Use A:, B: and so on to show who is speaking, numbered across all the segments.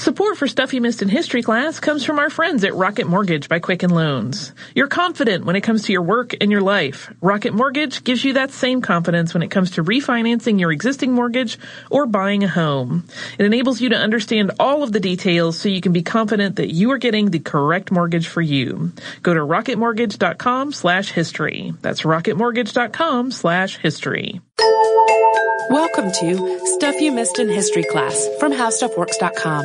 A: Support for Stuff You Missed in History class comes from our friends at Rocket Mortgage by Quicken Loans. You're confident when it comes to your work and your life. Rocket Mortgage gives you that same confidence when it comes to refinancing your existing mortgage or buying a home. It enables you to understand all of the details so you can be confident that you are getting the correct mortgage for you. Go to rocketmortgage.com slash history. That's rocketmortgage.com slash history.
B: Welcome to Stuff You Missed in History class from HowStuffWorks.com.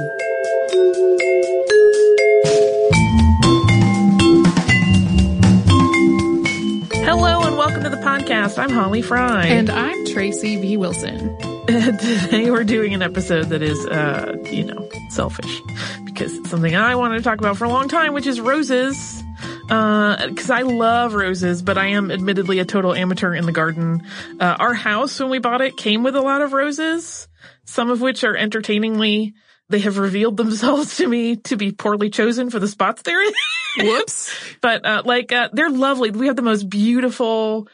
A: Hello and welcome to the podcast. I'm Holly Fry.
C: And I'm Tracy V. Wilson.
A: Today we're doing an episode that is, uh, you know, selfish because it's something I wanted to talk about for a long time, which is roses. Uh, cause I love roses, but I am admittedly a total amateur in the garden. Uh, our house, when we bought it, came with a lot of roses, some of which are entertainingly, they have revealed themselves to me to be poorly chosen for the spots they're in.
C: Whoops.
A: but, uh, like, uh, they're lovely. We have the most beautiful,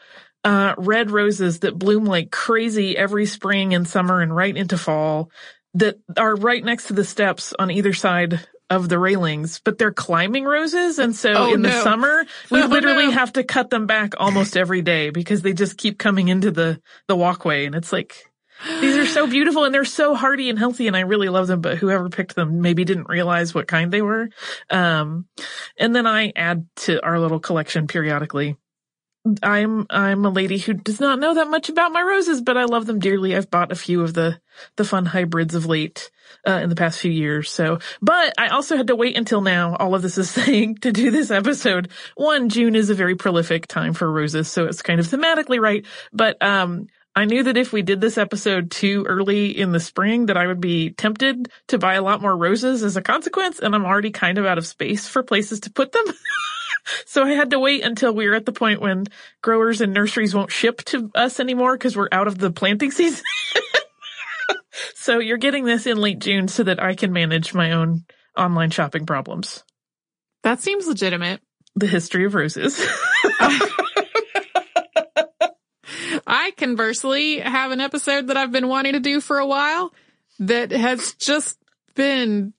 A: uh, red roses that bloom like crazy every spring and summer and right into fall that are right next to the steps on either side of the railings, but they're climbing roses. And so
C: Oh,
A: in the summer, we
C: Oh,
A: literally
C: no.
A: have to cut them back almost every day because they just keep coming into the, the walkway. And it's like, these are so beautiful and they're so hardy and healthy and I really love them, but whoever picked them maybe didn't realize what kind they were. Um, and then I add to our little collection periodically. I'm I'm a lady who does not know that much about my roses, but I love them dearly. I've bought a few of the the fun hybrids of late uh, in the past few years. So, but I also had to wait until now. All of this is saying to do this episode. One, June is a very prolific time for roses, so it's kind of thematically right. But um, I knew that if we did this episode too early in the spring, that I would be tempted to buy a lot more roses as a consequence, and I'm already kind of out of space for places to put them. So I had to wait until we were at the point when growers and nurseries won't ship to us anymore because we're out of the planting season. so you're getting this in late June so that I can manage my own online shopping problems.
C: That seems legitimate.
A: The history of roses.
C: I conversely have an episode that I've been wanting to do for a while that has just been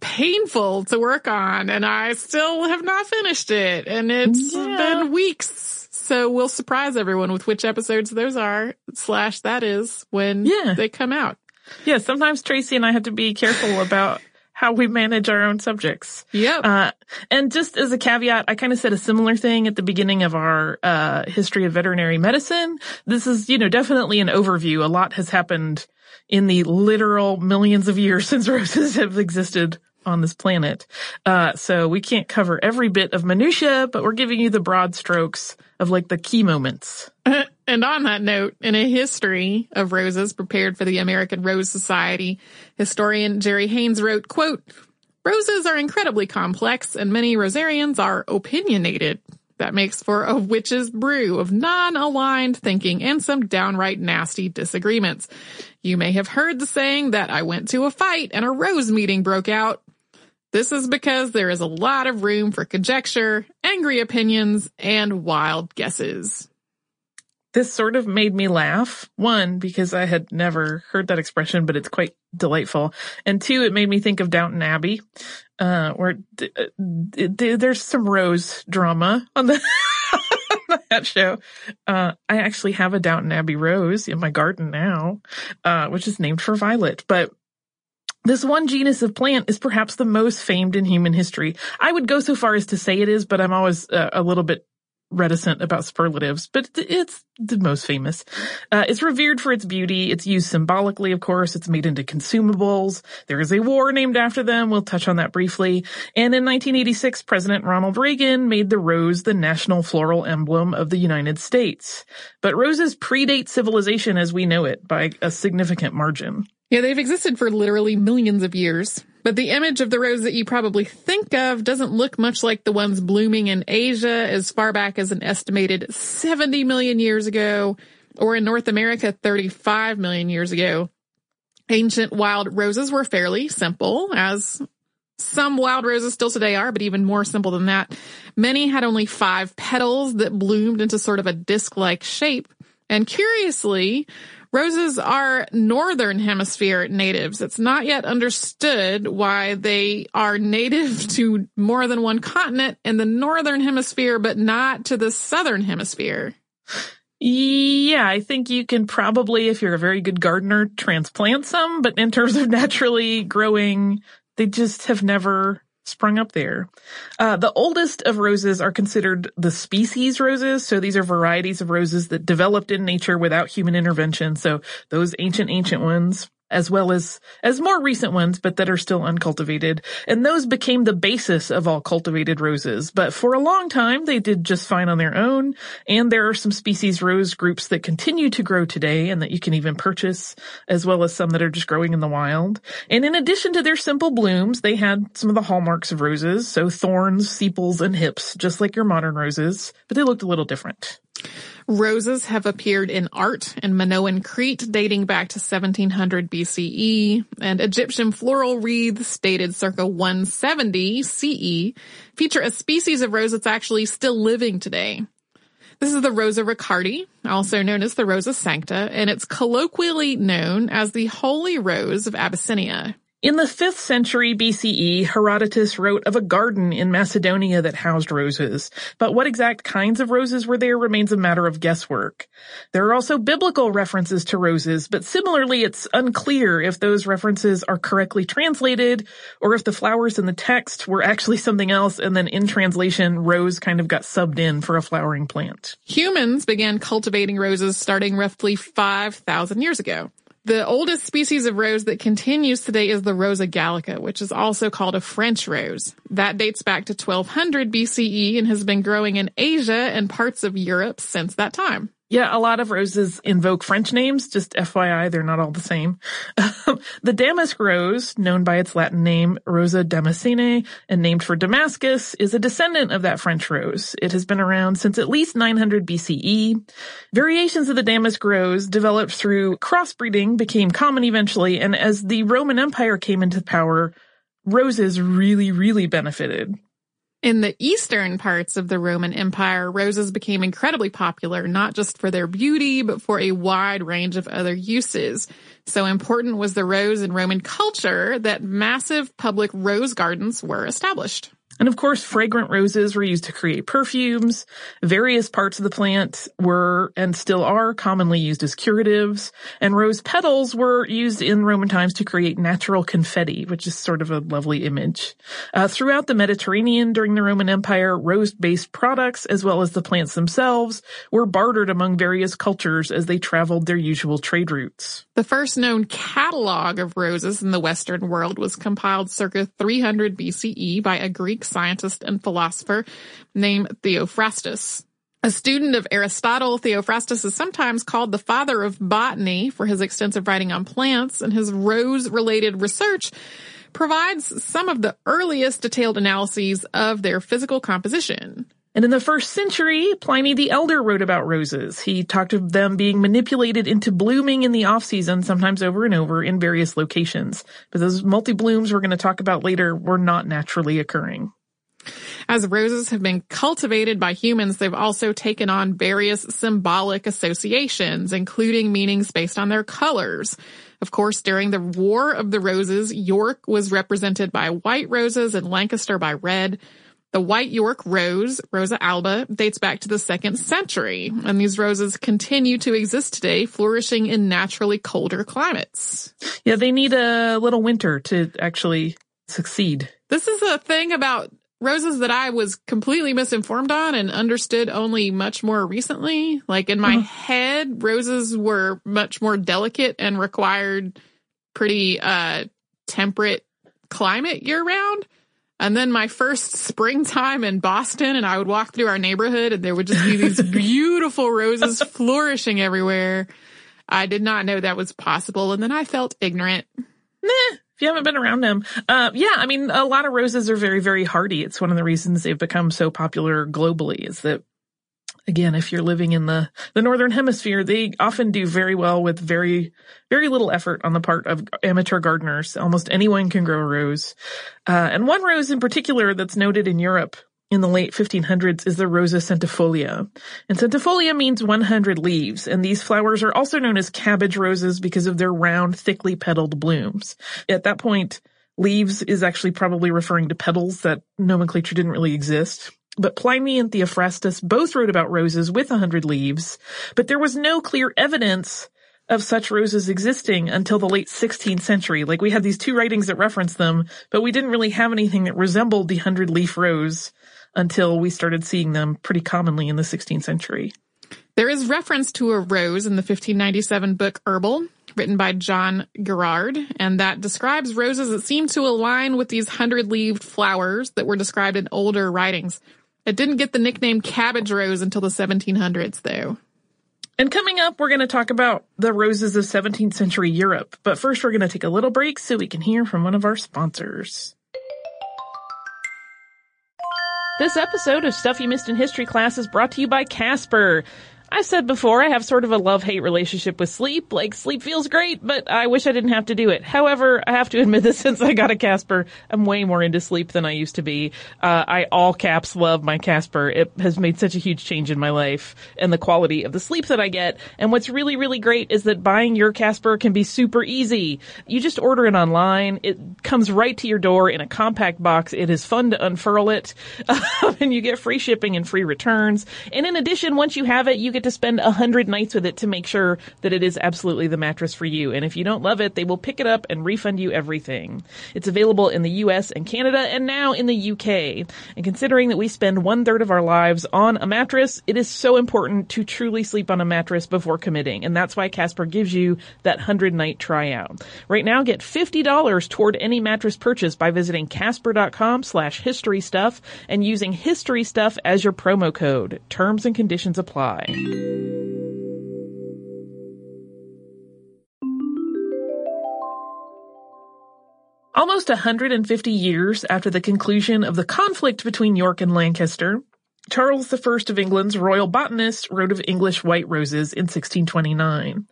C: painful to work on and I still have not finished it and it's
A: Yeah.
C: been weeks. So we'll surprise everyone with which episodes those are slash that is when
A: Yeah.
C: they come out.
A: yeah, sometimes Tracy and I have to be careful about how we manage our own subjects.
C: Yep.
A: Uh, and just as a caveat, I kind of said a similar thing at the beginning of our, uh, history of veterinary medicine. This is, you know, definitely an overview. A lot has happened in the literal millions of years since roses have existed on this planet. Uh, so we can't cover every bit of minutia, but we're giving you the broad strokes of like the key moments.
C: And on that note, in a history of roses prepared for the American Rose Society, historian Jerry Haynes wrote, quote, Roses are incredibly complex and many rosarians are opinionated. That makes for a witch's brew of non-aligned thinking and some downright nasty disagreements. You may have heard the saying that I went to a fight and a rose meeting broke out. This is because there is a lot of room for conjecture, angry opinions, and wild guesses.
A: this sort of made me laugh. One, because I had never heard that expression, but it's quite delightful. And two, it made me think of Downton Abbey, uh, where uh, there's some rose drama on the, that show. Uh, I actually have a Downton Abbey rose in my garden now, uh, which is named for Violet, but this one genus of plant is perhaps the most famed in human history. I would go so far as to say it is, but I'm always uh, a little bit reticent about superlatives, but it's the most famous. Uh, it's revered for its beauty. It's used symbolically, of course. It's made into consumables. There is a war named after them. We'll touch on that briefly. And in 1986, President Ronald Reagan made the rose the national floral emblem of the United States. But roses predate civilization as we know it by a significant margin.
C: Yeah, they've existed for literally millions of years. But the image of the rose that you probably think of doesn't look much like the ones blooming in Asia as far back as an estimated 70 million years ago, or in North America 35 million years ago. Ancient wild roses were fairly simple, as some wild roses still today are, but even more simple than that. Many had only five petals that bloomed into sort of a disc-like shape. And curiously, Roses are northern hemisphere natives. It's not yet understood why they are native to more than one continent in the northern hemisphere, but not to the southern hemisphere.
A: Yeah, I think you can probably, if you're a very good gardener, transplant some, but in terms of naturally growing, they just have never sprung up there. Uh, the oldest of roses are considered the species roses. So these are varieties of roses that developed in nature without human intervention. So those ancient, ancient ones as well as as more recent ones but that are still uncultivated. And those became the basis of all cultivated roses. But for a long time they did just fine on their own. And there are some species rose groups that continue to grow today and that you can even purchase as well as some that are just growing in the wild. And in addition to their simple blooms they had some of the hallmarks of roses. So thorns sepals and hips just like your modern roses but they looked a little different
C: Roses have appeared in art in Minoan Crete dating back to 1700 BCE, and Egyptian floral wreaths dated circa 170 CE feature a species of rose that's actually still living today. This is the Rosa richardii, also known as the Rosa sancta, and it's colloquially known as the Holy Rose of Abyssinia.
A: In the 5th century BCE, Herodotus wrote of a garden in Macedonia that housed roses, but what exact kinds of roses were there remains a matter of guesswork. There are also biblical references to roses, but similarly it's unclear if those references are correctly translated or if the flowers in the text were actually something else and then in translation rose kind of got subbed in for a flowering plant.
C: Humans began cultivating roses starting roughly 5,000 years ago. The oldest species of rose that continues today is the Rosa gallica, which is also called a French rose. That dates back to 1200 BCE and has been growing in Asia and parts of Europe since that time.
A: Yeah, a lot of roses invoke French names. Just FYI, they're not all the same. the damask rose, known by its Latin name Rosa damascena and named for Damascus, is a descendant of that French rose. It has been around since at least 900 BCE. Variations of the damask rose developed through crossbreeding became common eventually, and as the Roman Empire came into power, roses really, really benefited.
C: In the eastern parts of the Roman Empire, roses became incredibly popular, not just for their beauty, but for a wide range of other uses. So important was the rose in Roman culture that massive public rose gardens were established.
A: And of course, fragrant roses were used to create perfumes. Various parts of the plant were and still are commonly used as curatives. And rose petals were used in Roman times to create natural confetti, which is sort of a lovely image. Uh, throughout the Mediterranean during the Roman Empire, rose-based products, as well as the plants themselves, were bartered among various cultures as they traveled their usual trade routes.
C: The first known catalog of roses in the Western world was compiled circa 300 BCE by a Greek scientist and philosopher named Theophrastus. A student of Aristotle, Theophrastus is sometimes called the father of botany for his extensive writing on plants and his rose-related research provides some of the earliest detailed analyses of their physical composition.
A: And in the first century, Pliny the Elder wrote about roses. He talked of them being manipulated into blooming in the off season, sometimes over and over in various locations. But those multi-blooms we're going to talk about later were not naturally occurring.
C: As roses have been cultivated by humans, they've also taken on various symbolic associations, including meanings based on their colors. Of course, during the War of the Roses, York was represented by white roses and Lancaster by red. The white York rose, Rosa alba, dates back to the second century, and these roses continue to exist today, flourishing in naturally colder climates.
A: Yeah, they need a little winter to actually succeed.
C: This is a thing about roses that I was completely misinformed on and understood only much more recently. Like in my mm-hmm. head, roses were much more delicate and required pretty uh temperate climate year round. And then my first springtime in Boston and I would walk through our neighborhood and there would just be these beautiful roses flourishing everywhere. I did not know that was possible and then I felt ignorant.
A: Nah, if you haven't been around them. Uh, yeah, I mean, a lot of roses are very, very hardy. It's one of the reasons they've become so popular globally is that again, if you're living in the, the northern hemisphere, they often do very well with very, very little effort on the part of amateur gardeners. Almost anyone can grow a rose. Uh, and one rose in particular that's noted in Europe in the late 1500s is the Rosa centifolia. And centifolia means 100 leaves, and these flowers are also known as cabbage roses because of their round, thickly petaled blooms. At that point, leaves is actually probably referring to petals that nomenclature didn't really exist. But Pliny and Theophrastus both wrote about roses with a hundred leaves, but there was no clear evidence of such roses existing until the late 16th century. Like we had these two writings that reference them, but we didn't really have anything that resembled the hundred leaf rose until we started seeing them pretty commonly in the 16th century.
C: There is reference to a rose in the 1597 book Herbal, written by John Gerard, and that describes roses that seem to align with these hundred-leaved flowers that were described in older writings. It didn't get the nickname cabbage rose until the 1700s, though.
A: And coming up, we're going to talk about the roses of 17th century Europe. But first, we're going to take a little break so we can hear from one of our sponsors. This episode of Stuff You Missed in History class is brought to you by Casper. I've said before, I have sort of a love-hate relationship with sleep. Like, sleep feels great, but I wish I didn't have to do it. However, I have to admit that since I got a Casper, I'm way more into sleep than I used to be. Uh, I all caps love my Casper. It has made such a huge change in my life and the quality of the sleep that I get. And what's really, really great is that buying your Casper can be super easy. You just order it online. It comes right to your door in a compact box. It is fun to unfurl it. and you get free shipping and free returns. And in addition, once you have it, you get to spend a hundred nights with it to make sure that it is absolutely the mattress for you. And if you don't love it, they will pick it up and refund you everything. It's available in the US and Canada and now in the UK. And considering that we spend one third of our lives on a mattress, it is so important to truly sleep on a mattress before committing. And that's why Casper gives you that hundred night tryout. Right now, get $50 toward any mattress purchase by visiting casper.com slash history stuff and using history stuff as your promo code. Terms and conditions apply. Almost 150 years after the conclusion of the conflict between York and Lancaster, Charles I of England's royal botanist wrote of English white roses in 1629.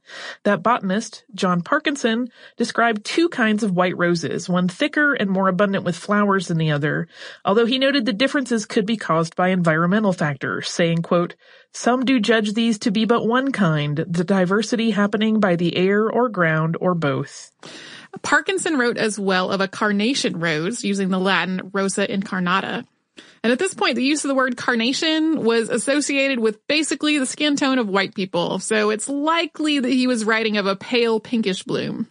A: That botanist, John Parkinson, described two kinds of white roses, one thicker and more abundant with flowers than the other, although he noted the differences could be caused by environmental factors, saying, quote, some do judge these to be but one kind, the diversity happening by the air or ground or both.
C: Parkinson wrote as well of a carnation rose using the Latin rosa incarnata. And at this point, the use of the word carnation was associated with basically the skin tone of white people, so it's likely that he was writing of a pale pinkish bloom.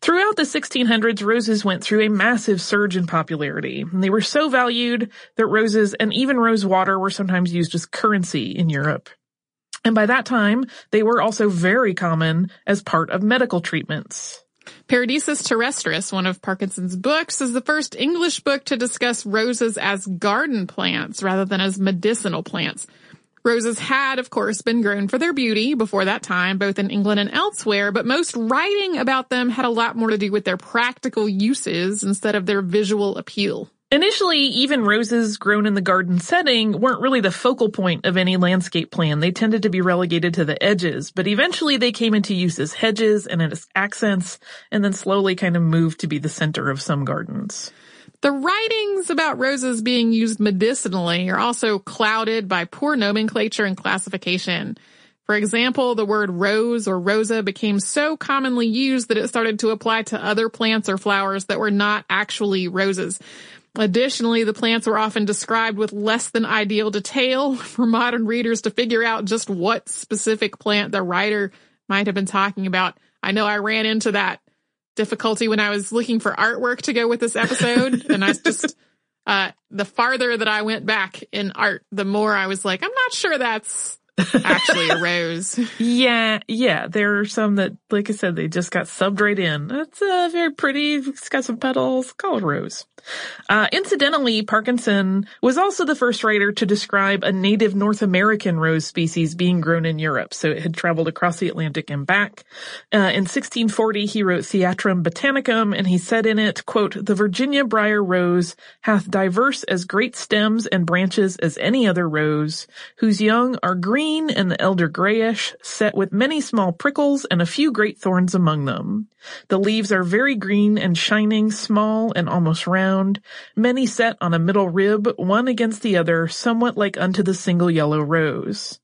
A: Throughout the 1600s, roses went through a massive surge in popularity. They were so valued that roses and even rose water were sometimes used as currency in Europe. And by that time, they were also very common as part of medical treatments.
C: Paradisus terrestris, one of Parkinson's books, is the first English book to discuss roses as garden plants rather than as medicinal plants. Roses had, of course, been grown for their beauty before that time, both in England and elsewhere, but most writing about them had a lot more to do with their practical uses instead of their visual appeal.
A: Initially, even roses grown in the garden setting weren't really the focal point of any landscape plan. They tended to be relegated to the edges, but eventually they came into use as hedges and as accents, and then slowly kind of moved to be the center of some gardens.
C: The writings about roses being used medicinally are also clouded by poor nomenclature and classification. For example, the word rose or rosa became so commonly used that it started to apply to other plants or flowers that were not actually roses. Additionally, the plants were often described with less than ideal detail for modern readers to figure out just what specific plant the writer might have been talking about. I know I ran into that difficulty when I was looking for artwork to go with this episode and I just, uh, the farther that I went back in art, the more I was like, I'm not sure that's actually a rose.
A: yeah, yeah. There are some that, like I said, they just got subbed right in. That's uh, very pretty. It's got some petals. Call it rose. Uh, incidentally, Parkinson was also the first writer to describe a native North American rose species being grown in Europe. So it had traveled across the Atlantic and back. Uh, in 1640, he wrote Theatrum Botanicum, and he said in it, quote, the Virginia briar rose hath diverse as great stems and branches as any other rose, whose young are green green and the elder grayish, set with many small prickles and a few great thorns among them. The leaves are very green and shining, small and almost round, many set on a middle rib, one against the other, somewhat like unto the single yellow rose.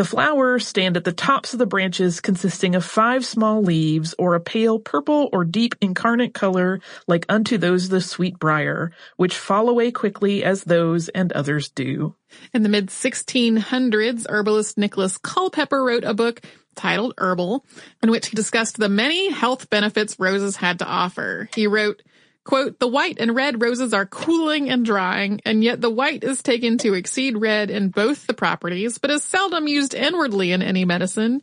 A: The flowers stand at the tops of the branches consisting of five small leaves or a pale purple or deep incarnate color like unto those of the sweet briar, which fall away quickly as those and others do.
C: In the mid 1600s, herbalist Nicholas Culpeper wrote a book titled Herbal, in which he discussed the many health benefits roses had to offer. He wrote, Quote, the white and red roses are cooling and drying, and yet the white is taken to exceed red in both the properties, but is seldom used inwardly in any medicine.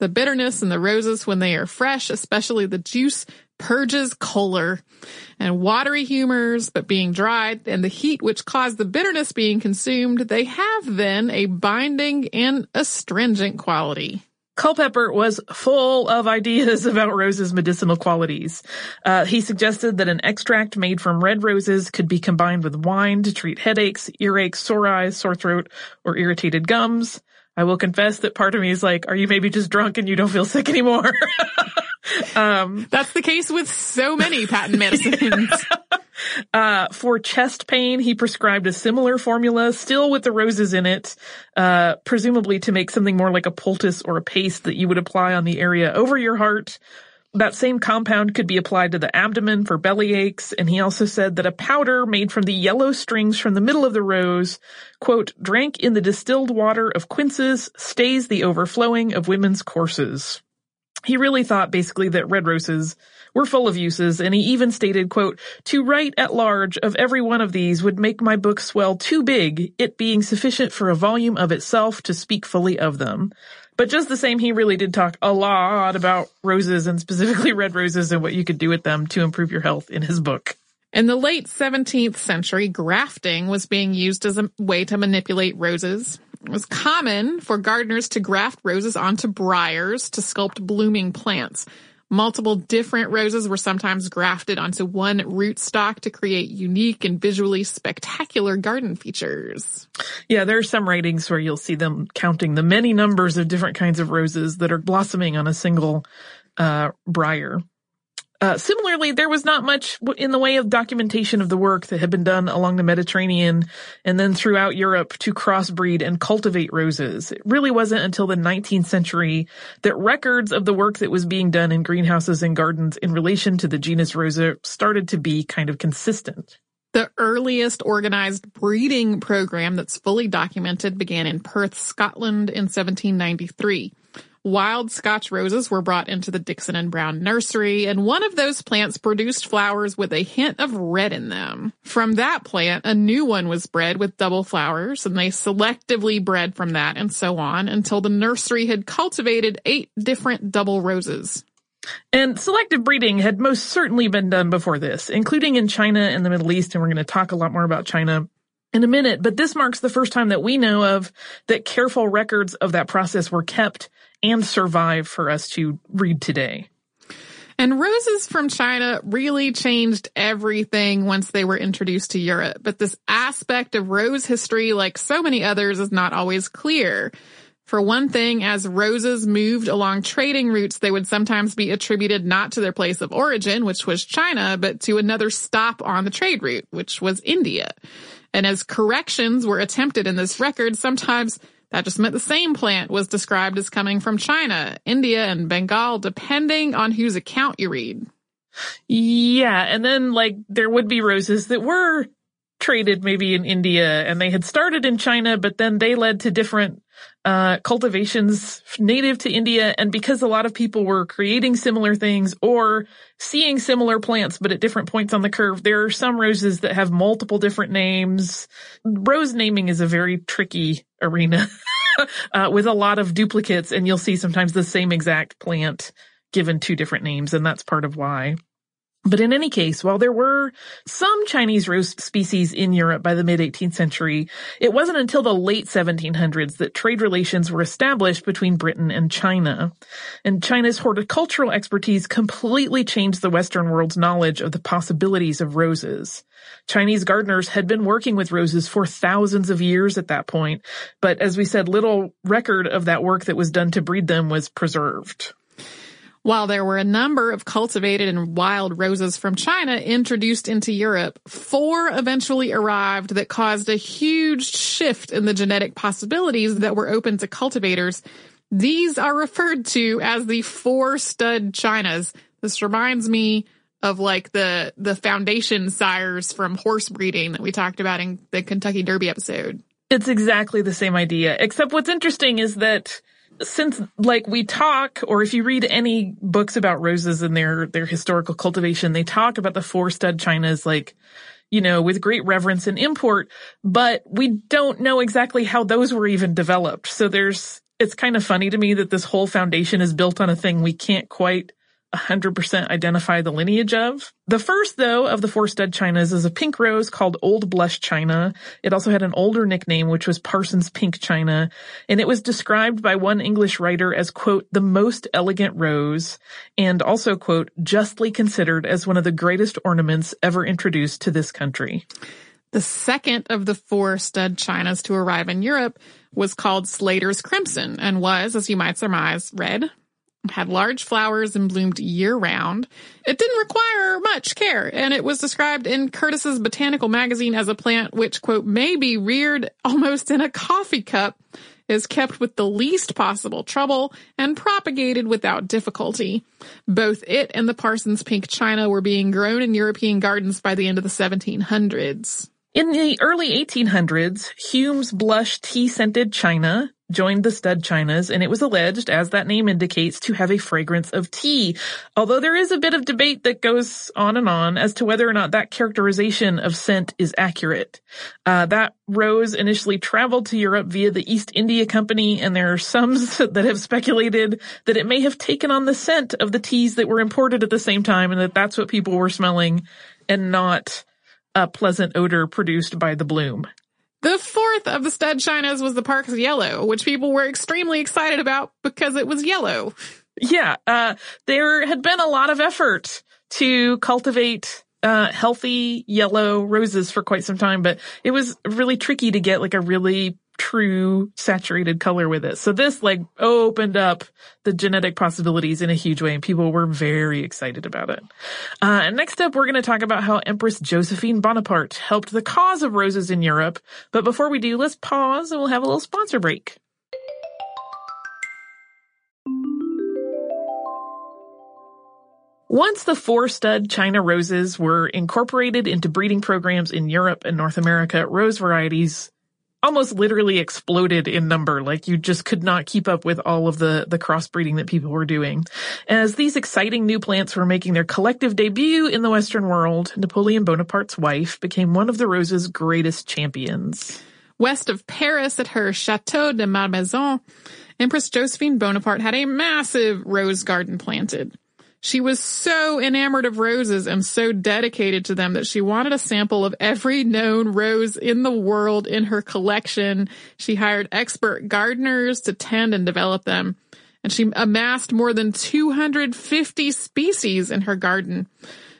C: The bitterness in the roses when they are fresh, especially the juice, purges choler and watery humors, but being dried and the heat which caused the bitterness being consumed, they have then a binding and astringent quality.
A: Culpeper was full of ideas about roses' medicinal qualities. Uh, he suggested that an extract made from red roses could be combined with wine to treat headaches, earaches, sore eyes, sore throat, or irritated gums. I will confess that part of me is like, are you maybe just drunk and you don't feel sick anymore?
C: um, That's the case with so many patent medicines.
A: Uh, for chest pain, he prescribed a similar formula, still with the roses in it, uh, presumably to make something more like a poultice or a paste that you would apply on the area over your heart. That same compound could be applied to the abdomen for belly aches, and he also said that a powder made from the yellow strings from the middle of the rose, quote, drank in the distilled water of quinces, stays the overflowing of women's courses. He really thought basically that red roses were full of uses, and he even stated, quote, to write at large of every one of these would make my book swell too big, it being sufficient for a volume of itself to speak fully of them. But just the same, he really did talk a lot about roses and specifically red roses and what you could do with them to improve your health in his book.
C: In the late 17th century, grafting was being used as a way to manipulate roses. It was common for gardeners to graft roses onto briars to sculpt blooming plants. Multiple different roses were sometimes grafted onto one rootstock to create unique and visually spectacular garden features.
A: Yeah, there are some writings where you'll see them counting the many numbers of different kinds of roses that are blossoming on a single uh, briar. Uh, similarly, there was not much in the way of documentation of the work that had been done along the Mediterranean and then throughout Europe to crossbreed and cultivate roses. It really wasn't until the 19th century that records of the work that was being done in greenhouses and gardens in relation to the genus Rosa started to be kind of consistent.
C: The earliest organized breeding program that's fully documented began in Perth, Scotland in 1793. Wild Scotch roses were brought into the Dickson and Brown nursery, and one of those plants produced flowers with a hint of red in them. From that plant, a new one was bred with double flowers, and they selectively bred from that and so on until the nursery had cultivated eight different double roses.
A: And selective breeding had most certainly been done before this, including in China and the Middle East, and we're going to talk a lot more about China in a minute, but this marks the first time that we know of that careful records of that process were kept and survive for us to read today.
C: And roses from China really changed everything once they were introduced to Europe. But this aspect of rose history, like so many others, is not always clear. For one thing, as roses moved along trading routes, they would sometimes be attributed not to their place of origin, which was China, but to another stop on the trade route, which was India. And as corrections were attempted in this record, sometimes that just meant the same plant was described as coming from China, India, and Bengal, depending on whose account you read.
A: Yeah, and then like there would be roses that were traded maybe in India and they had started in China, but then they led to different uh, cultivations native to India. And because a lot of people were creating similar things or seeing similar plants, but at different points on the curve, there are some roses that have multiple different names. Rose naming is a very tricky arena uh, with a lot of duplicates and you'll see sometimes the same exact plant given two different names. And that's part of why. But in any case, while there were some Chinese rose species in Europe by the mid 18th century, it wasn't until the late 1700s that trade relations were established between Britain and China. And China's horticultural expertise completely changed the Western world's knowledge of the possibilities of roses. Chinese gardeners had been working with roses for thousands of years at that point, but as we said, little record of that work that was done to breed them was preserved.
C: While there were a number of cultivated and wild roses from China introduced into Europe, four eventually arrived that caused a huge shift in the genetic possibilities that were open to cultivators. These are referred to as the four stud Chinas. This reminds me of like the the foundation sires from horse breeding that we talked about in the Kentucky Derby episode.
A: It's exactly the same idea, except what's interesting is that since like we talk or if you read any books about roses and their their historical cultivation they talk about the four stud chinas like you know with great reverence and import but we don't know exactly how those were even developed. So there's it's kind of funny to me that this whole foundation is built on a thing we can't quite 100% identify the lineage of. The first, though, of the four stud chinas is a pink rose called Old Blush China. It also had an older nickname, which was Parsons Pink China, and it was described by one English writer as, quote, the most elegant rose, and also, quote, justly considered as one of the greatest ornaments ever introduced to this country.
C: The second of the four stud chinas to arrive in Europe was called Slater's Crimson and was, as you might surmise, red, had large flowers and bloomed year round. It didn't require much care, and it was described in Curtis's Botanical Magazine as a plant which, quote, may be reared almost in a coffee cup, is kept with the least possible trouble, and propagated without difficulty. Both it and the Parsons pink china were being grown in European gardens by the end of the 1700s.
A: In the early 1800s, Hume's blush tea-scented china joined the stud chinas and it was alleged, as that name indicates, to have a fragrance of tea. Although there is a bit of debate that goes on and on as to whether or not that characterization of scent is accurate. Uh, that rose initially traveled to Europe via the East India Company and there are some that have speculated that it may have taken on the scent of the teas that were imported at the same time and that that's what people were smelling and not a pleasant odor produced by the bloom.
C: The fourth of the stud chinas was the Park's yellow, which people were extremely excited about because it was yellow.
A: Yeah, uh, there had been a lot of effort to cultivate uh, healthy yellow roses for quite some time, but it was really tricky to get like a really true saturated color with it. So this like opened up the genetic possibilities in a huge way and people were very excited about it. Uh, and next up, we're going to talk about how Empress Josephine Bonaparte helped the cause of roses in Europe. But before we do, let's pause and we'll have a little sponsor break. Once the four stud China roses were incorporated into breeding programs in Europe and North America, rose varieties almost literally exploded in number. Like you just could not keep up with all of the, the crossbreeding that people were doing. As these exciting new plants were making their collective debut in the Western world, Napoleon Bonaparte's wife became one of the rose's greatest champions.
C: West of Paris at her Chateau de Malmaison, Empress Josephine Bonaparte had a massive rose garden planted. She was so enamored of roses and so dedicated to them that she wanted a sample of every known rose in the world in her collection. She hired expert gardeners to tend and develop them. And she amassed more than 250 species in her garden.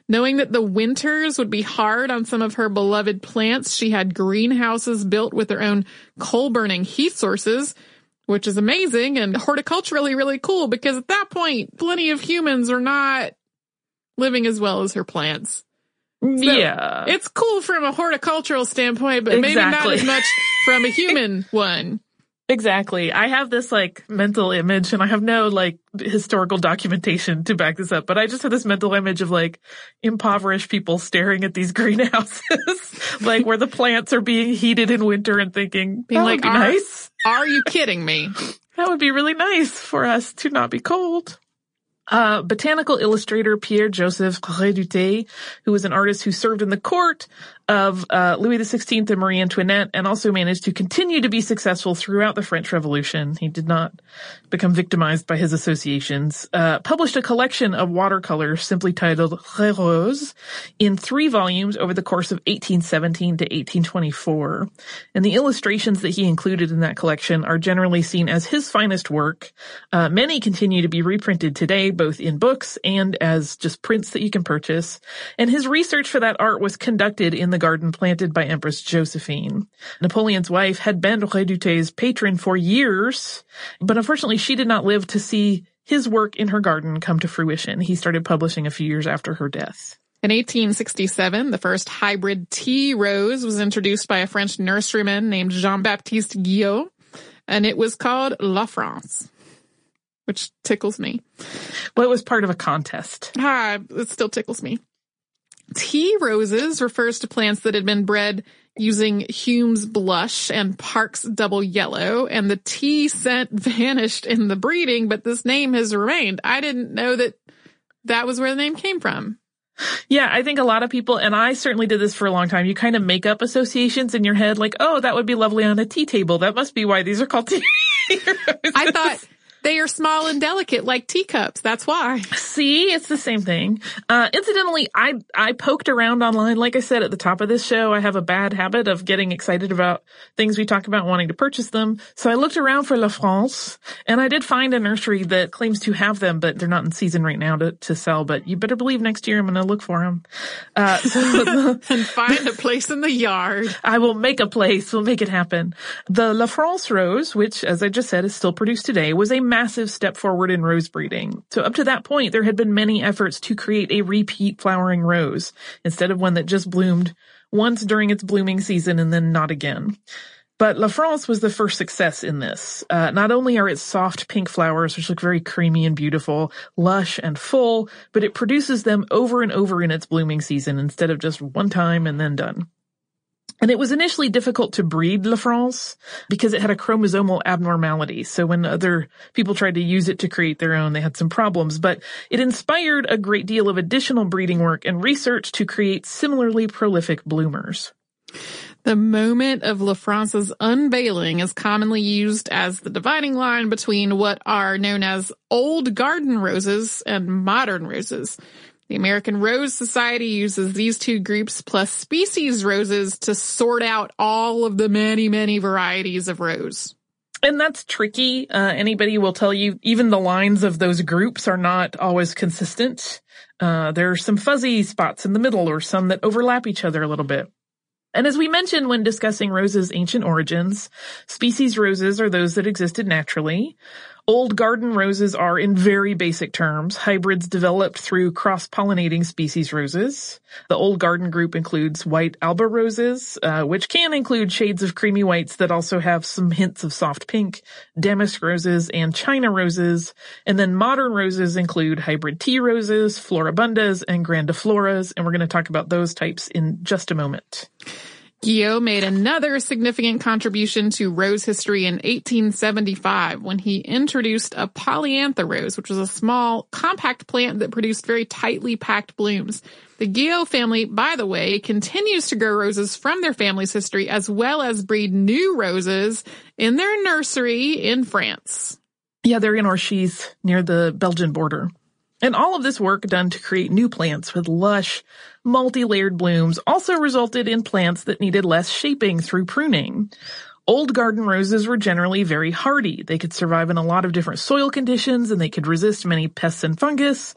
C: Knowing that the winters would be hard on some of her beloved plants, she had greenhouses built with their own coal burning heat sources which is amazing and horticulturally really cool because at that point, plenty of humans are not living as well as her plants.
A: So yeah.
C: It's cool from a horticultural standpoint, but exactly. maybe not as much from a human one.
A: Exactly. I have this like mental image and I have no like historical documentation to back this up, but I just have this mental image of like impoverished people staring at these greenhouses, like where the plants are being heated in winter and thinking, being like, be nice.
C: Are you kidding me?
A: That would be really nice for us to not be cold. Uh, botanical illustrator Pierre Joseph Redouté, who was an artist who served in the court of uh, Louis XVI and Marie Antoinette, and also managed to continue to be successful throughout the French Revolution. He did not become victimized by his associations. Uh, published a collection of watercolors simply titled Les Roses in three volumes over the course of 1817 to 1824. And the illustrations that he included in that collection are generally seen as his finest work. Uh, many continue to be reprinted today, both in books and as just prints that you can purchase. And his research for that art was conducted in the garden planted by Empress Josephine. Napoleon's wife had been Redoute's patron for years, but unfortunately she did not live to see his work in her garden come to fruition. He started publishing a few years after her death.
C: In 1867, the first hybrid tea rose was introduced by a French nurseryman named Jean-Baptiste Guillot, and it was called La France, which tickles me.
A: Well, it was part of a contest.
C: Ah, it still tickles me. Tea roses refers to plants that had been bred using Hume's blush and Park's double yellow, and the tea scent vanished in the breeding, but this name has remained. I didn't know that that was where the name came from.
A: Yeah, I think a lot of people, and I certainly did this for a long time, you kind of make up associations in your head like, oh, that would be lovely on a tea table. That must be why these are called tea roses.
C: I thought they are small and delicate like teacups. That's why.
A: See, it's the same thing. Uh, incidentally, I, I poked around online. Like I said at the top of this show, I have a bad habit of getting excited about things we talk about wanting to purchase them. So I looked around for La France and I did find a nursery that claims to have them, but they're not in season right now to, to sell. But you better believe next year I'm going to look for them. Uh, so
C: and find a place in the yard.
A: I will make a place. We'll make it happen. The La France rose, which as I just said is still produced today, was a massive step forward in rose breeding. So up to that point, there had been many efforts to create a repeat flowering rose instead of one that just bloomed once during its blooming season and then not again. But La France was the first success in this. Uh, not only are its soft pink flowers, which look very creamy and beautiful, lush and full, but it produces them over and over in its blooming season instead of just one time and then done. And it was initially difficult to breed La France because it had a chromosomal abnormality. So when other people tried to use it to create their own, they had some problems, but it inspired a great deal of additional breeding work and research to create similarly prolific bloomers.
C: The moment of La France's unveiling is commonly used as the dividing line between what are known as old garden roses and modern roses. The American Rose Society uses these two groups plus species roses to sort out all of the many, many varieties of rose.
A: And that's tricky. Uh, anybody will tell you even the lines of those groups are not always consistent. Uh, there are some fuzzy spots in the middle or some that overlap each other a little bit. And as we mentioned when discussing roses' ancient origins, species roses are those that existed naturally. Old garden roses are, in very basic terms, hybrids developed through cross-pollinating species roses. The old garden group includes white Alba roses, uh, which can include shades of creamy whites that also have some hints of soft pink, damask roses, and china roses. And then modern roses include hybrid tea roses, floribundas, and grandifloras, and we're going to talk about those types in just a moment.
C: Guillot made another significant contribution to rose history in 1875 when he introduced a polyantha rose, which was a small, compact plant that produced very tightly packed blooms. The Guillot family, by the way, continues to grow roses from their family's history as well as breed new roses in their nursery in France.
A: Yeah, they're in Orchies near the Belgian border. And all of this work done to create new plants with lush, multi-layered blooms also resulted in plants that needed less shaping through pruning. Old garden roses were generally very hardy. They could survive in a lot of different soil conditions and they could resist many pests and fungus.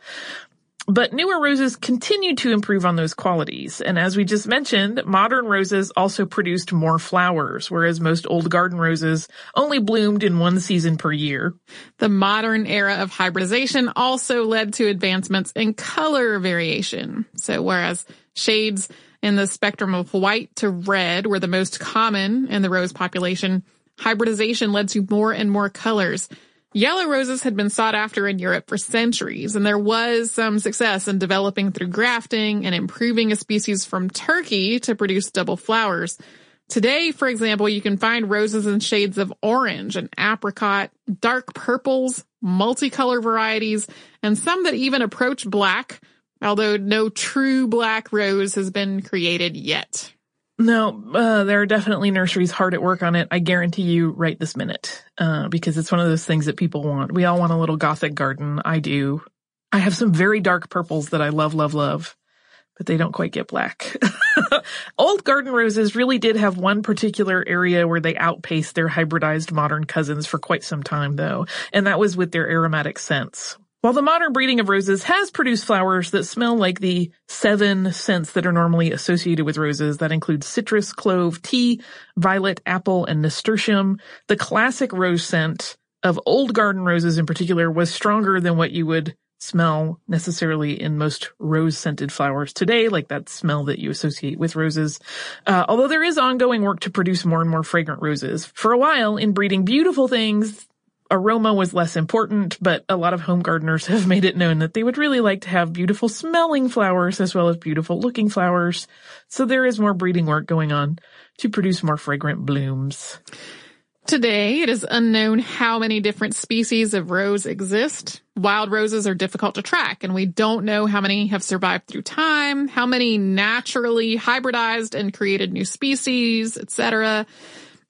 A: But newer roses continued to improve on those qualities. And as we just mentioned, modern roses also produced more flowers, whereas most old garden roses only bloomed in one season per year.
C: The modern era of hybridization also led to advancements in color variation. So whereas shades in the spectrum of white to red were the most common in the rose population, hybridization led to more and more colors. Yellow roses had been sought after in Europe for centuries, and there was some success in developing through grafting and improving a species from Turkey to produce double flowers. Today, for example, you can find roses in shades of orange and apricot, dark purples, multicolor varieties, and some that even approach black, although no true black rose has been created yet.
A: No, uh, there are definitely nurseries hard at work on it. I guarantee you right this minute, uh, because it's one of those things that people want. We all want a little gothic garden. I do. I have some very dark purples that I love, love, love, but they don't quite get black. Old garden roses really did have one particular area where they outpaced their hybridized modern cousins for quite some time though, and that was with their aromatic scents. While the modern breeding of roses has produced flowers that smell like the seven scents that are normally associated with roses, that include citrus, clove, tea, violet, apple, and nasturtium, the classic rose scent of old garden roses in particular was stronger than what you would smell necessarily in most rose scented flowers today, like that smell that you associate with roses. Uh, although there is ongoing work to produce more and more fragrant roses. For a while, in breeding beautiful things, aroma was less important, but a lot of home gardeners have made it known that they would really like to have beautiful smelling flowers as well as beautiful looking flowers. So there is more breeding work going on to produce more fragrant blooms.
C: Today, it is unknown how many different species of rose exist. Wild roses are difficult to track, and we don't know how many have survived through time, how many naturally hybridized and created new species, etc.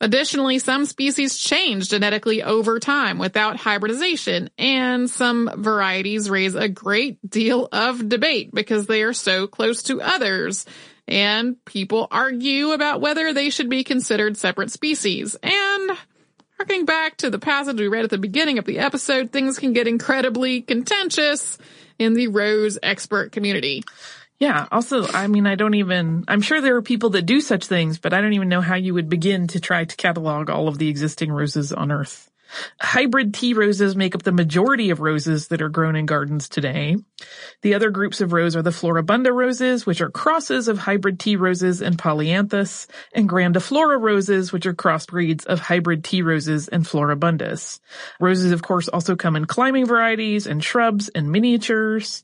C: Additionally, some species change genetically over time without hybridization, and some varieties raise a great deal of debate because they are so close to others. And people argue about whether they should be considered separate species. And harking back to the passage we read at the beginning of the episode, things can get incredibly contentious in the rose expert community.
A: Yeah. Also, I mean, I don't even, I'm sure there are people that do such things, but I don't even know how you would begin to try to catalog all of the existing roses on earth. Hybrid tea roses make up the majority of roses that are grown in gardens today. The other groups of rose are the Floribunda roses, which are crosses of hybrid tea roses and polyanthus, and grandiflora roses, which are crossbreeds of hybrid tea roses and Floribundas. Roses, of course, also come in climbing varieties and shrubs and miniatures.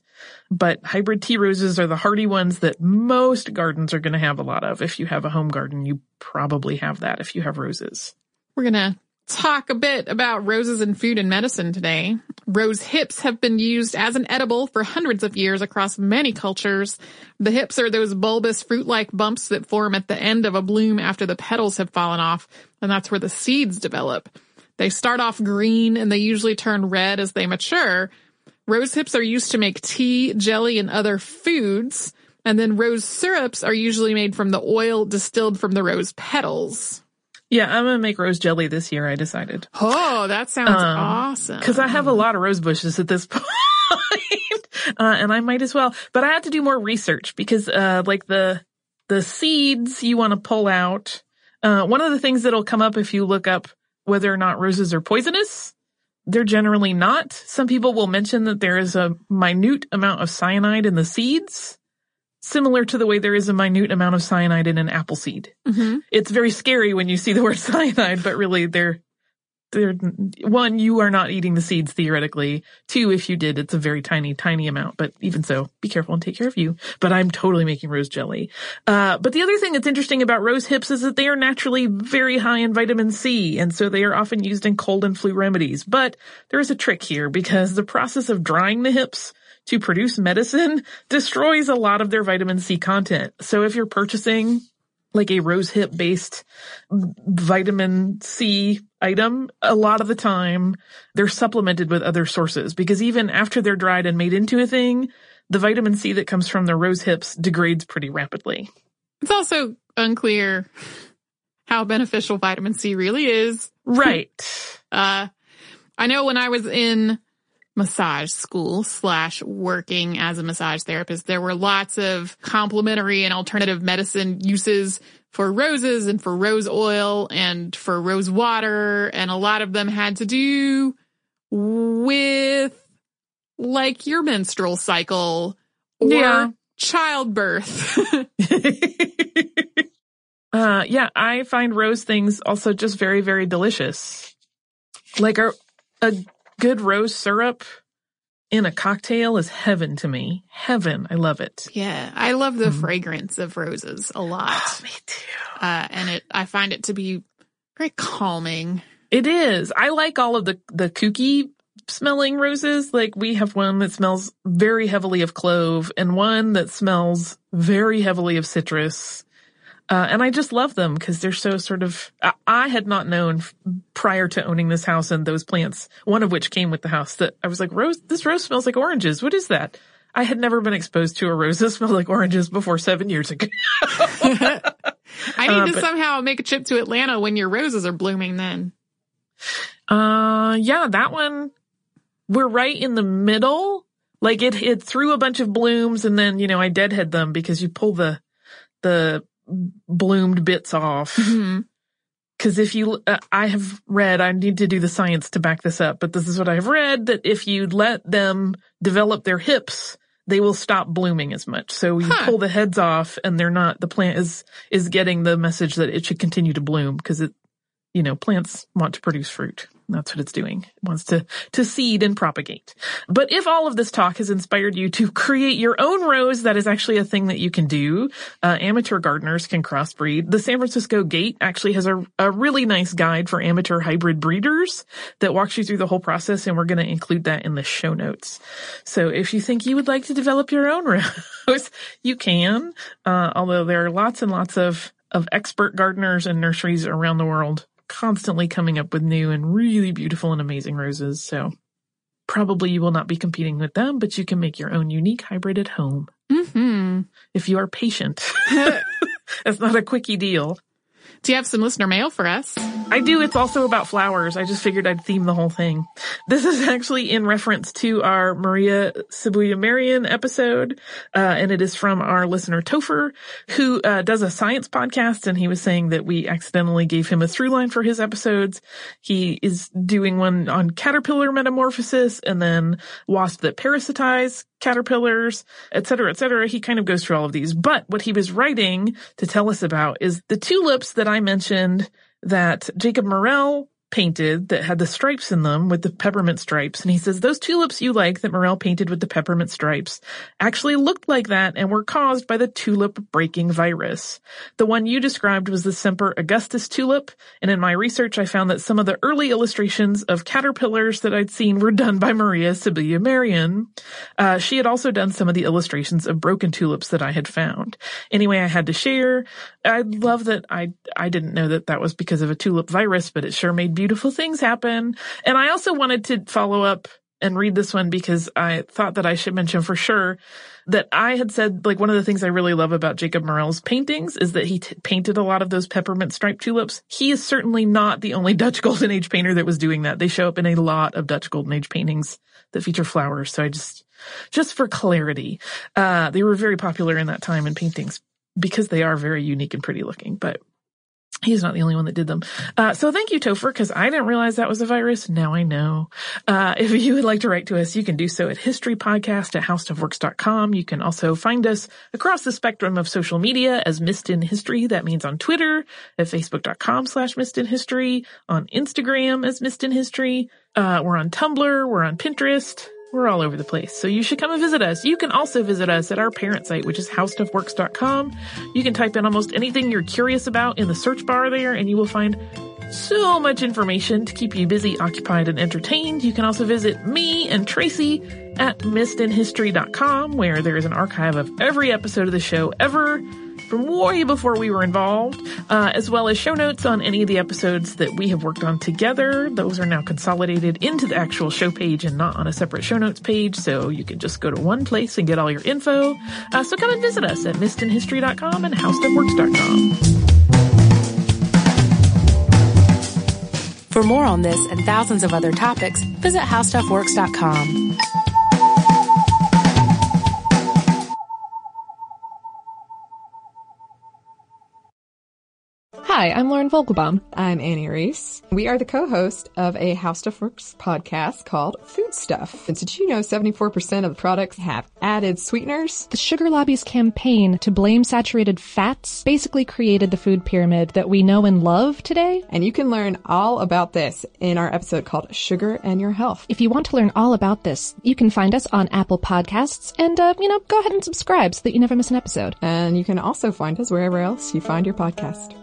A: But hybrid tea roses are the hardy ones that most gardens are going to have a lot of. If you have a home garden, you probably have that if you have roses.
C: We're going to talk a bit about roses in food and medicine today. Rose hips have been used as an edible for hundreds of years across many cultures. The hips are those bulbous fruit-like bumps that form at the end of a bloom after the petals have fallen off, and that's where the seeds develop. They start off green and they usually turn red as they mature. Rose hips are used to make tea, jelly, and other foods. And then rose syrups are usually made from the oil distilled from the rose petals.
A: Yeah, I'm gonna make rose jelly this year. I decided.
C: Oh, that sounds um, awesome.
A: Because I have a lot of rose bushes at this point, uh, and I might as well. But I had to do more research because, uh, like the the seeds you want to pull out. Uh, one of the things that'll come up if you look up whether or not roses are poisonous, they're generally not. Some people will mention that there is a minute amount of cyanide in the seeds similar to the way there is a minute amount of cyanide in an apple seed. Mm-hmm. It's very scary when you see the word cyanide, but really they're, they're, one, you are not eating the seeds theoretically. Two, if you did, it's a very tiny, tiny amount, but even so, be careful and take care of you. But I'm totally making rose jelly. Uh, but the other thing that's interesting about rose hips is that they are naturally very high in vitamin C, and so they are often used in cold and flu remedies. But there is a trick here because the process of drying the hips to produce medicine destroys a lot of their vitamin C content. So if you're purchasing like a rose hip based vitamin C item, a lot of the time they're supplemented with other sources because even after they're dried and made into a thing, the vitamin C that comes from the rose hips degrades pretty rapidly.
C: It's also unclear how beneficial vitamin C really is.
A: Right.
C: uh, I know when I was in massage school slash working as a massage therapist, there were lots of complementary and alternative medicine uses for roses and for rose oil and for rose water. And a lot of them had to do with like your menstrual cycle or yeah. childbirth.
A: uh, yeah, I find rose things also just very, very delicious. Like a, a good rose syrup in a cocktail is heaven to me. Heaven. I love it.
C: Yeah. I love the mm. fragrance of roses a lot.
A: Oh, me too.
C: Uh, and it, I find it to be very calming.
A: It is. I like all of the, the kooky smelling roses. Like we have one that smells very heavily of clove and one that smells very heavily of citrus. Uh, and I just love them because they're so sort of, I, had not known prior to owning this house and those plants, one of which came with the house that I was like, rose, this rose smells like oranges. What is that? I had never been exposed to a rose that smelled like oranges before seven years ago.
C: I need
A: Uh,
C: to
A: but-
C: somehow make a trip to Atlanta when your roses are blooming then.
A: Uh, yeah, that one, we're right in the middle. Like it, it threw a bunch of blooms and then, you know, I deadhead them because you pull the, the bloomed bits off.
C: Hmm.
A: Cause if you, uh, I have read, I need to do the science to back this up, but this is what I've read that if you let them develop their hips, they will stop blooming as much. So you
C: Huh.
A: pull the heads off and they're not, the plant is, is getting the message that it should continue to bloom because it, you know, plants want to produce fruit. That's what it's doing. It wants to, to seed and propagate. But if all of this talk has inspired you to create your own rose, that is actually a thing that you can do. Uh, amateur gardeners can crossbreed. The San Francisco Gate actually has a, a really nice guide for amateur hybrid breeders that walks you through the whole process. And we're going to include that in the show notes. So if you think you would like to develop your own rose, you can. Uh, although there are lots and lots of, of expert gardeners and nurseries around the world constantly coming up with new and really beautiful and amazing roses. So probably you will not be competing with them, but you can make your own unique hybrid at home
C: hmm
A: if you are patient. It's not a quickie deal.
C: Do you have some listener mail for us?
A: I do. It's also about flowers. I just figured I'd theme the whole thing. This is actually in reference to our Maria Sibylla Merian episode, uh, and it is from our listener Topher, who uh, does a science podcast, and he was saying that we accidentally gave him a through line for his episodes. He is doing one on caterpillar metamorphosis, and then wasp that parasitize caterpillars, et cetera, et cetera. He kind of goes through all of these. But what he was writing to tell us about is the tulips that I mentioned that Jacob Marrel painted that had the stripes in them with the peppermint stripes. And he says those tulips you like that Marrel painted with the peppermint stripes actually looked like that and were caused by the tulip breaking virus. The one you described was the Semper Augustus tulip. And in my research, I found that some of the early illustrations of caterpillars that I'd seen were done by Maria Sibylla Merian. Uh, she had also done some of the illustrations of broken tulips that I had found. Anyway, I had to share. I love that I, I didn't know that that was because of a tulip virus, but it sure made beautiful things happen. And I also wanted to follow up and read this one because I thought that I should mention for sure that I had said, like, one of the things I really love about Jacob Marrel's paintings is that he t- painted a lot of those peppermint striped tulips. He is certainly not the only Dutch Golden Age painter that was doing that. They show up in a lot of Dutch Golden Age paintings that feature flowers. So I just, just for clarity, uh, they were very popular in that time in paintings because they are very unique and pretty looking, but He's not the only one that did them. Uh, so thank you, Topher, because I didn't realize that was a virus. Now I know. Uh, if you would like to write to us, you can do so at historypodcast at howstuffworks.com. You can also find us across the spectrum of social media as Missed in History. That means on Twitter at facebook.com slash Missed in History, on Instagram as Missed in History. Uh, we're on Tumblr. We're on Pinterest. We're all over the place. So you should come and visit us. You can also visit us at our parent site, which is howstuffworks.com. You can type in almost anything you're curious about in the search bar there and you will find so much information to keep you busy, occupied, and entertained. You can also visit me and Tracy at missedinhistory.com where there is an archive of every episode of the show ever way before we were involved, uh, as well as show notes on any of the episodes that we have worked on together. Those are now consolidated into the actual show page and not on a separate show notes page, so you can just go to one place and get all your info. Uh, so come and visit us at missedinhistory.com and howstuffworks.com.
B: For more on this and thousands of other topics, visit howstuffworks.com.
D: Hi, I'm Lauren Vogelbaum.
E: I'm Anney Reese. We are the co-host of a How Stuff Works podcast called Food Stuff. And did you know 74% of the products have added sweeteners?
D: The Sugar Lobby's campaign to blame saturated fats basically created the food pyramid that we know and love today.
E: And you can learn all about this in our episode called Sugar and Your Health.
D: If you want to learn all about this, you can find us on Apple Podcasts and, uh, you know, go ahead and subscribe so that you never miss an episode.
E: And you can also find us wherever else you find your podcast.